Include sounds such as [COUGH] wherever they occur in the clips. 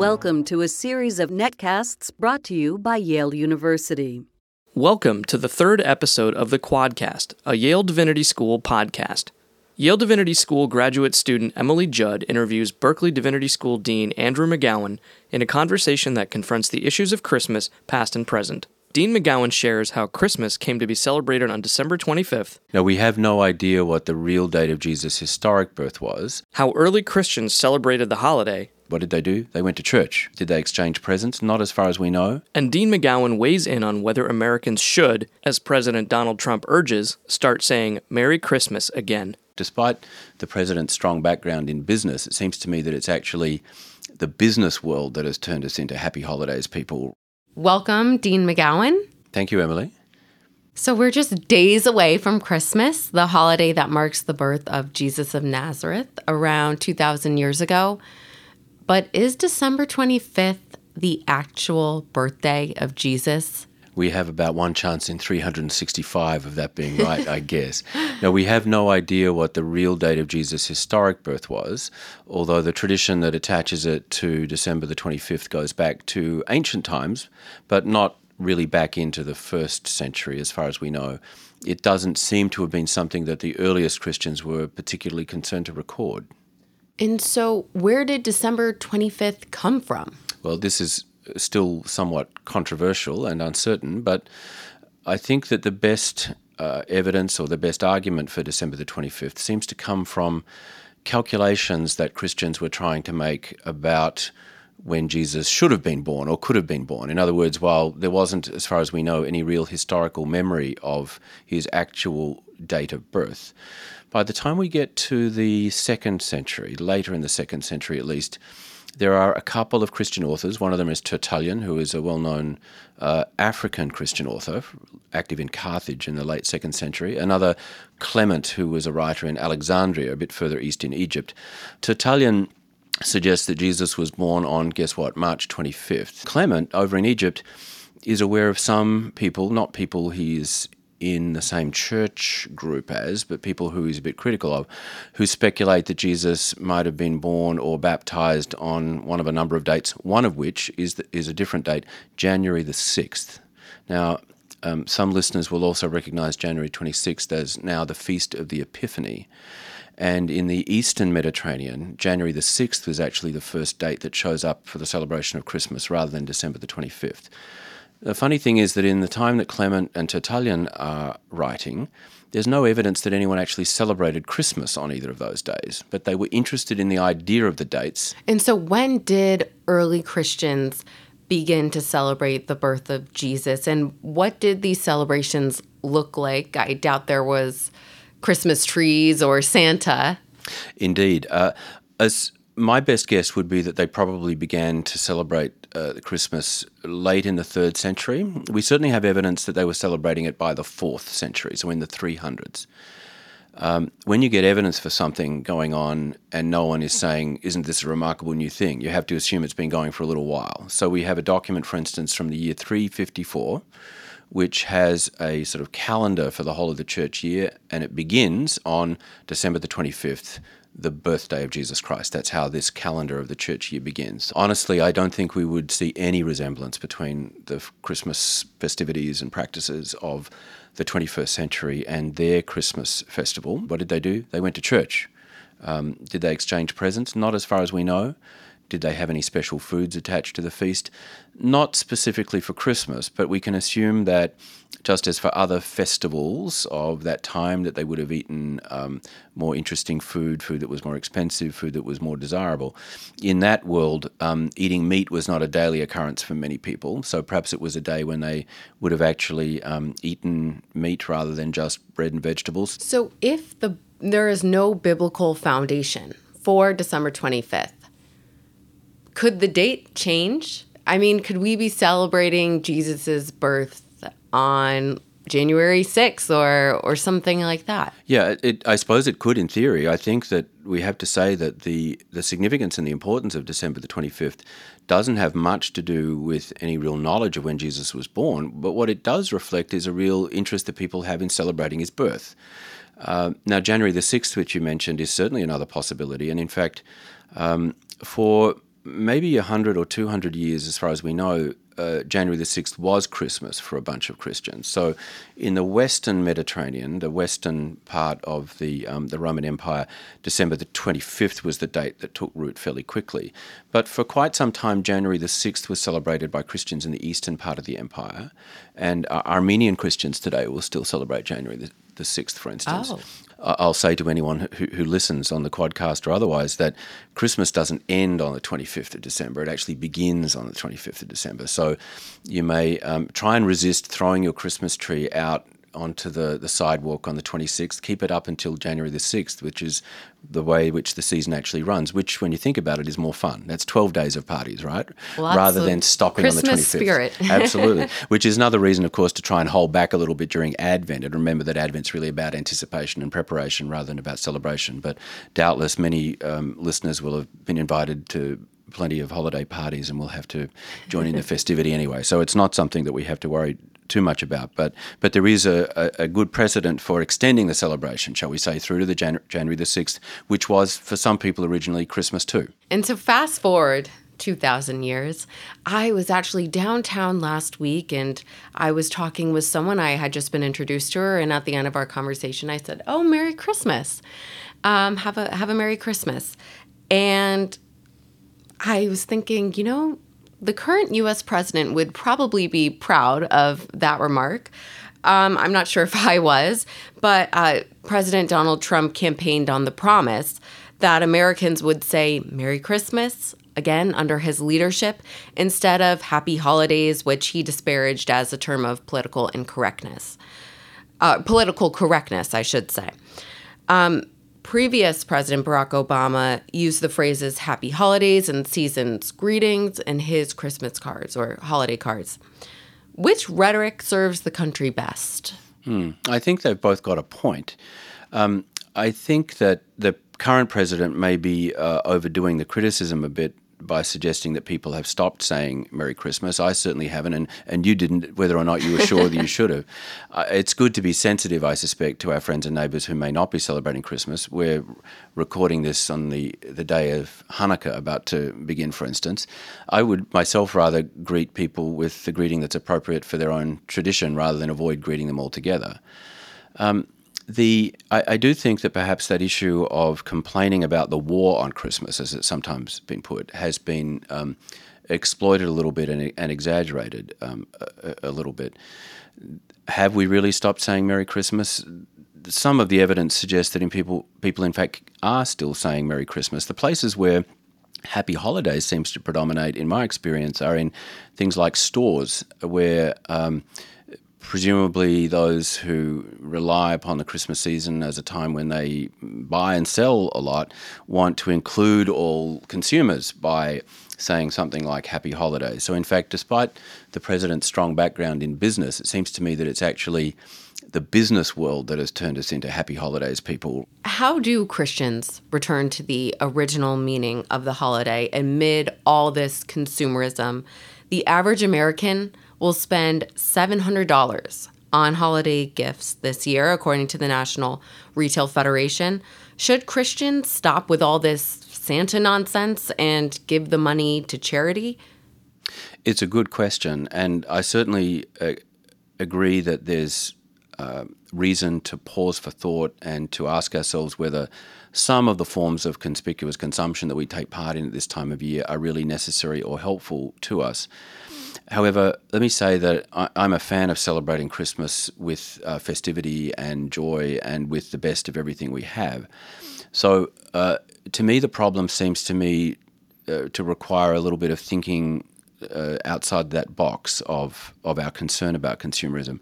Welcome to a series of netcasts brought to you by Yale University. Welcome to the third episode of the Quadcast, a Yale Divinity School podcast. Yale Divinity School graduate student Emily Judd interviews Berkeley Divinity School Dean Andrew McGowan in a conversation that confronts the issues of Christmas, past and present. Dean McGowan shares how Christmas came to be celebrated on December 25th, Now, we have no idea what the real date of Jesus' historic birth was. how early Christians celebrated the holiday, What did they do? They went to church. Did they exchange presents? Not as far as we know. and Dean McGowan weighs in on whether Americans should, as President Donald Trump urges, start saying Merry Christmas again. Despite the president's strong background in business, it seems to me that it's actually the business world that has turned us into happy holidays people. Welcome, Dean McGowan. Thank you, Emily. So, we're just days away from Christmas, the holiday that marks the birth of Jesus of Nazareth around 2,000 years ago. But is December 25th the actual birthday of Jesus? We have about one chance in 365 of that being right, I guess. [LAUGHS] Now, we have no idea what the real date of Jesus' historic birth was, although the tradition that attaches it to December the 25th goes back to ancient times, but not really back into the first century, as far as we know. It doesn't seem to have been something that the earliest Christians were particularly concerned to record. And so, where did December 25th come from? Well, this is still somewhat controversial and uncertain, but I think that the best uh, evidence or the best argument for December the 25th seems to come from calculations that Christians were trying to make about when Jesus should have been born or could have been born. In other words, while there wasn't, as far as we know, any real historical memory of his actual date of birth, by the time we get to the second century, later in the second century at least, there are a couple of Christian authors. One of them is Tertullian, who is a well known uh, African Christian author, active in Carthage in the late second century. Another, Clement, who was a writer in Alexandria, a bit further east in Egypt. Tertullian suggests that Jesus was born on, guess what, March 25th. Clement, over in Egypt, is aware of some people, not people he's in the same church group as, but people who he's a bit critical of, who speculate that Jesus might have been born or baptized on one of a number of dates, one of which is, the, is a different date, January the 6th. Now, um, some listeners will also recognize January 26th as now the Feast of the Epiphany. And in the Eastern Mediterranean, January the 6th was actually the first date that shows up for the celebration of Christmas rather than December the 25th. The funny thing is that in the time that Clement and Tertullian are writing, there's no evidence that anyone actually celebrated Christmas on either of those days, but they were interested in the idea of the dates. And so, when did early Christians begin to celebrate the birth of Jesus? And what did these celebrations look like? I doubt there was Christmas trees or Santa. Indeed. Uh, as my best guess would be that they probably began to celebrate uh, Christmas late in the third century. We certainly have evidence that they were celebrating it by the fourth century, so in the 300s. Um, when you get evidence for something going on and no one is saying, Isn't this a remarkable new thing? you have to assume it's been going for a little while. So we have a document, for instance, from the year 354, which has a sort of calendar for the whole of the church year, and it begins on December the 25th, the birthday of Jesus Christ. That's how this calendar of the church year begins. Honestly, I don't think we would see any resemblance between the Christmas festivities and practices of the 21st century and their Christmas festival. What did they do? They went to church. Um, did they exchange presents? Not as far as we know. Did they have any special foods attached to the feast? Not specifically for Christmas, but we can assume that just as for other festivals of that time, that they would have eaten um, more interesting food, food that was more expensive, food that was more desirable. In that world, um, eating meat was not a daily occurrence for many people, so perhaps it was a day when they would have actually um, eaten meat rather than just bread and vegetables. So, if the there is no biblical foundation for December 25th, could the date change? I mean, could we be celebrating Jesus's birth on January 6th or or something like that? Yeah, it, I suppose it could in theory. I think that we have to say that the, the significance and the importance of December the 25th doesn't have much to do with any real knowledge of when Jesus was born, but what it does reflect is a real interest that people have in celebrating his birth. Uh, now, January the 6th, which you mentioned, is certainly another possibility. And in fact, um, for maybe 100 or 200 years, as far as we know, uh, January the 6th was Christmas for a bunch of Christians. So, in the Western Mediterranean, the western part of the, um, the Roman Empire, December the 25th was the date that took root fairly quickly. But for quite some time, January the 6th was celebrated by Christians in the eastern part of the empire. And uh, Armenian Christians today will still celebrate January the, the 6th, for instance. Oh. I'll say to anyone who, who listens on the quadcast or otherwise that Christmas doesn't end on the 25th of December. It actually begins on the 25th of December. So you may um, try and resist throwing your Christmas tree out onto the, the sidewalk on the 26th. Keep it up until January the 6th, which is the way which the season actually runs, which, when you think about it, is more fun. That's 12 days of parties, right? Well, Rather than stopping Christmas on the 25th. spirit. [LAUGHS] Absolutely. Which is another reason, of course, to try and hold back a little bit during Advent. And remember that Advent's really about anticipation and preparation rather than about celebration. But doubtless many um, listeners will have been invited to plenty of holiday parties and will have to join in the [LAUGHS] festivity anyway. So it's not something that we have to worry too much about. But but there is a, a, a good precedent for extending the celebration, shall we say, through to the Jan- January the 6th, which was for some people originally Christmas too. And so fast forward 2,000 years, I was actually downtown last week and I was talking with someone. I had just been introduced to her. And at the end of our conversation, I said, Oh, Merry Christmas. Um, have, a, have a Merry Christmas. And I was thinking, you know, the current US president would probably be proud of that remark. Um, I'm not sure if [LAUGHS] I was, but uh, President Donald Trump campaigned on the promise that Americans would say Merry Christmas again under his leadership instead of Happy Holidays, which he disparaged as a term of political incorrectness. Uh, political correctness, I should say. Um, previous President Barack Obama used the phrases happy holidays and season's greetings in his Christmas cards or holiday cards. Which rhetoric serves the country best? Hmm. I think they've both got a point. Um, I think that the current president may be uh, overdoing the criticism a bit by suggesting that people have stopped saying Merry Christmas. I certainly haven't, and, and you didn't, whether or not you were sure that you [LAUGHS] should have. Uh, it's good to be sensitive, I suspect, to our friends and neighbours who may not be celebrating Christmas. We're recording this on the, the day of Hanukkah about to begin, for instance. I would myself rather greet people with the greeting that's appropriate for their own tradition rather than avoid greeting them altogether. Um, the I, I, do think that perhaps that issue of complaining about the war on Christmas, as it's sometimes been put, has been um, exploited a little bit and, and exaggerated um, a, a, little bit. Have we really stopped saying Merry Christmas? Some of the evidence suggests that in people people in fact are still saying Merry Christmas. The places where happy holidays seems to predominate, in my experience, are in things like stores where um, presumably those who rely upon the Christmas season as a time when they buy and sell a lot want to include all consumers by saying something like happy holidays. So, in fact, despite the president's strong background in business, it seems to me that it's actually the business world that has turned us into happy holidays people. How do Christians return to the original meaning of the holiday amid all this consumerism? The average American will spend $700 on holiday gifts this year, according to the National Retail Federation. Should Christians stop with all this Santa nonsense and give the money to charity? It's a good question, and I certainly uh, agree that there's uh, reason to pause for thought and to ask ourselves whether some of the forms of conspicuous consumption that we take part in at this time of year are really necessary or helpful to us. However, let me say that I, am a fan of celebrating Christmas with uh, festivity and joy and with the best of everything we have. So, uh, to me, the problem seems to me uh, to require a little bit of thinking uh, outside that box of, of our concern about consumerism.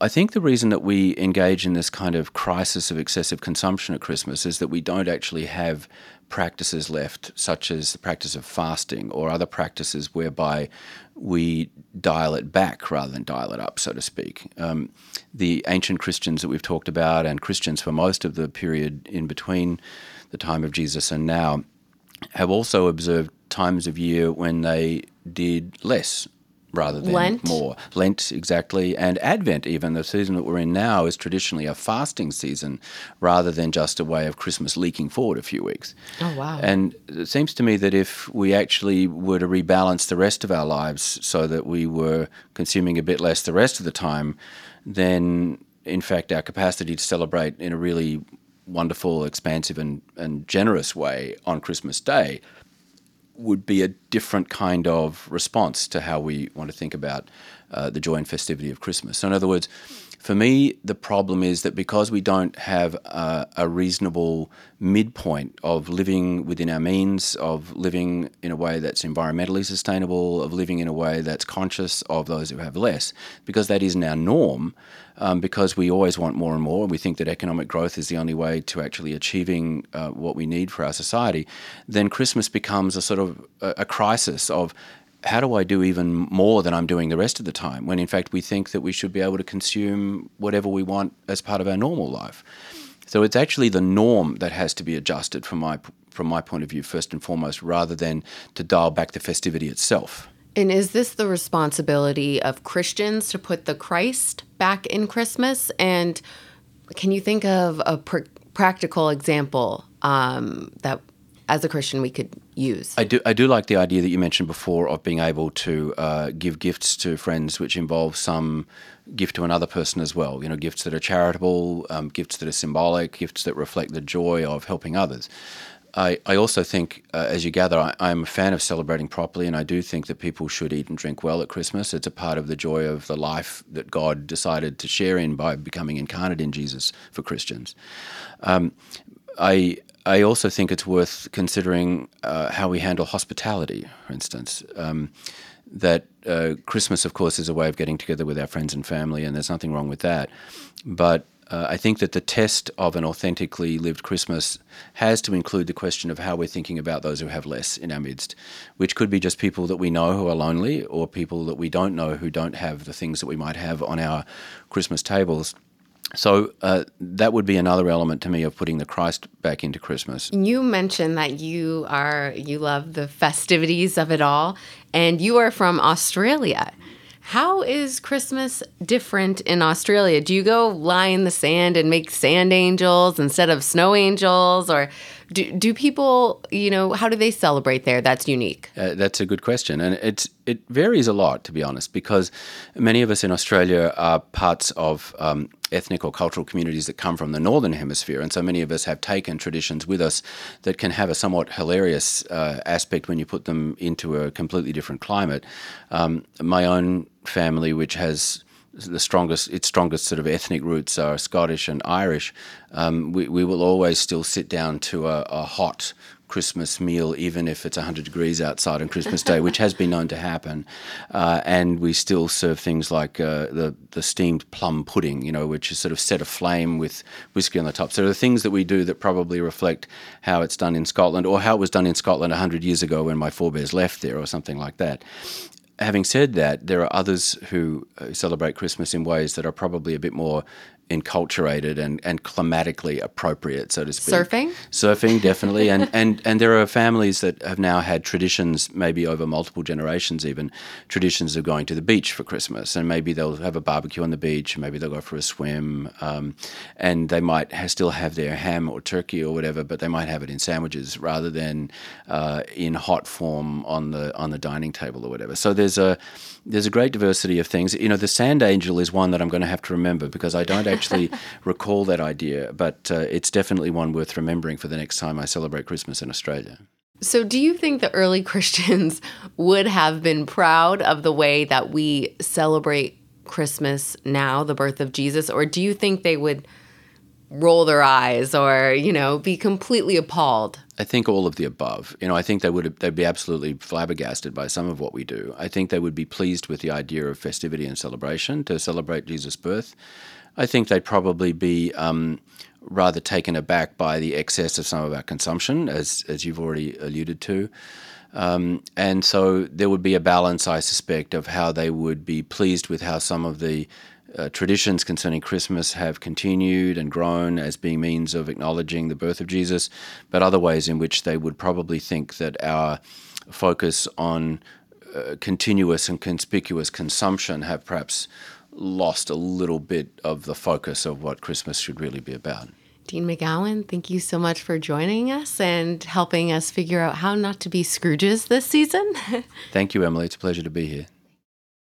I think the reason that we engage in this kind of crisis of excessive consumption at Christmas is that we don't actually have practices left, such as the practice of fasting or other practices whereby we dial it back rather than dial it up, so to speak. Um, the ancient Christians that we've talked about, and Christians for most of the period in between the time of Jesus and now, have also observed times of year when they did less rather than Lent? more. Lent, exactly. And Advent, even the season that we're in now, is traditionally a fasting season rather than just a way of Christmas leaking forward a few weeks. Oh, wow. And it seems to me that if we actually were to rebalance the rest of our lives so that we were consuming a bit less the rest of the time, then in fact our capacity to celebrate in a really wonderful, expansive, and, and generous way on Christmas Day would be a different kind of response to how we want to think about uh, the joy and festivity of Christmas. So, in other words, for me, the problem is that because we don't have a, a reasonable midpoint of living within our means, of living in a way that's environmentally sustainable, of living in a way that's conscious of those who have less, because that isn't our norm, um, because we always want more and more, and we think that economic growth is the only way to actually achieving uh, what we need for our society, then Christmas becomes a sort of a, a crisis of how do I do even more than I'm doing the rest of the time? When in fact we think that we should be able to consume whatever we want as part of our normal life. So it's actually the norm that has to be adjusted from my from my point of view first and foremost, rather than to dial back the festivity itself. And is this the responsibility of Christians to put the Christ back in Christmas? And can you think of a pr- practical example um, that, as a Christian, we could use? I do. I do like the idea that you mentioned before of being able to uh, give gifts to friends, which involves some gift to another person as well. You know, gifts that are charitable, um, gifts that are symbolic, gifts that reflect the joy of helping others. I, I also think, uh, as you gather, I, I'm a fan of celebrating properly, and I do think that people should eat and drink well at Christmas. It's a part of the joy of the life that God decided to share in by becoming incarnate in Jesus for Christians. Um, I I also think it's worth considering uh, how we handle hospitality, for instance. Um, that uh, Christmas, of course, is a way of getting together with our friends and family, and there's nothing wrong with that. But uh, I think that the test of an authentically lived Christmas has to include the question of how we're thinking about those who have less in our midst, which could be just people that we know who are lonely or people that we don't know who don't have the things that we might have on our Christmas tables. So uh, that would be another element to me of putting the Christ back into Christmas. You mentioned that you are you love the festivities of it all, and you are from Australia. How is Christmas different in Australia? Do you go lie in the sand and make sand angels instead of snow angels, or do, do people, you know, how do they celebrate there? That's unique. Uh, that's a good question, and it's it varies a lot, to be honest, because many of us in Australia are parts of um, ethnic or cultural communities that come from the northern hemisphere, and so many of us have taken traditions with us that can have a somewhat hilarious uh, aspect when you put them into a completely different climate. Um, my own family, which has the strongest its strongest sort of ethnic roots are Scottish and Irish. Um, we, we will always still sit down to a, a hot Christmas meal, even if it's 100 degrees outside on Christmas Day, which has been known to happen. Uh, and we still serve things like uh, the, the steamed plum pudding, you know, which is sort of set aflame with whiskey on the top. So there are things that we do that probably reflect how it's done in Scotland or how it was done in Scotland 100 years ago when my forebears left there or something like that having said that, there are others who uh, celebrate Christmas in ways that are probably a bit more enculturated and, and climatically appropriate, so to speak. Surfing? Surfing, definitely. and, [LAUGHS] and, and there are families that have now had traditions, maybe over multiple generations even, traditions of going to the beach for Christmas. And maybe they'll have a barbecue on the beach, maybe they'll go for a swim. Um, and they might ha- still have their ham or turkey or whatever, but they might have it in sandwiches rather than uh, in hot form on the, on the dining table or whatever. So there's a, there's a great diversity of things. You know, the sand angel is one that I'm going to have to remember because I don't [LAUGHS] actually [LAUGHS] recall that idea, but uh, it's definitely one worth remembering for the next time I celebrate Christmas in Australia. So, do you think the early [LAUGHS] Christians would have been proud of the way that we celebrate Christmas now, the birth of Jesus, or do you think they would roll their eyes or, you know, be completely appalled? I think all of the above. You know, I think they would they'd be absolutely flabbergasted by some of what we do. I think they would be pleased with the idea of festivity and celebration to celebrate Jesus' birth. I think they'd probably be um, rather taken aback by the excess of some of our consumption, as as you've already alluded to. Um, and so there would be a balance, I suspect, of how they would be pleased with how some of the uh, traditions concerning Christmas have continued and grown as being means of acknowledging the birth of Jesus, but other ways in which they would probably think that our focus on uh, continuous and conspicuous consumption have perhaps lost a little bit of the focus of what Christmas should really be about. Dean McGowan, thank you so much for joining us and helping us figure out how not to be Scrooges this season. [LAUGHS] thank you, Emily. It's a pleasure to be here.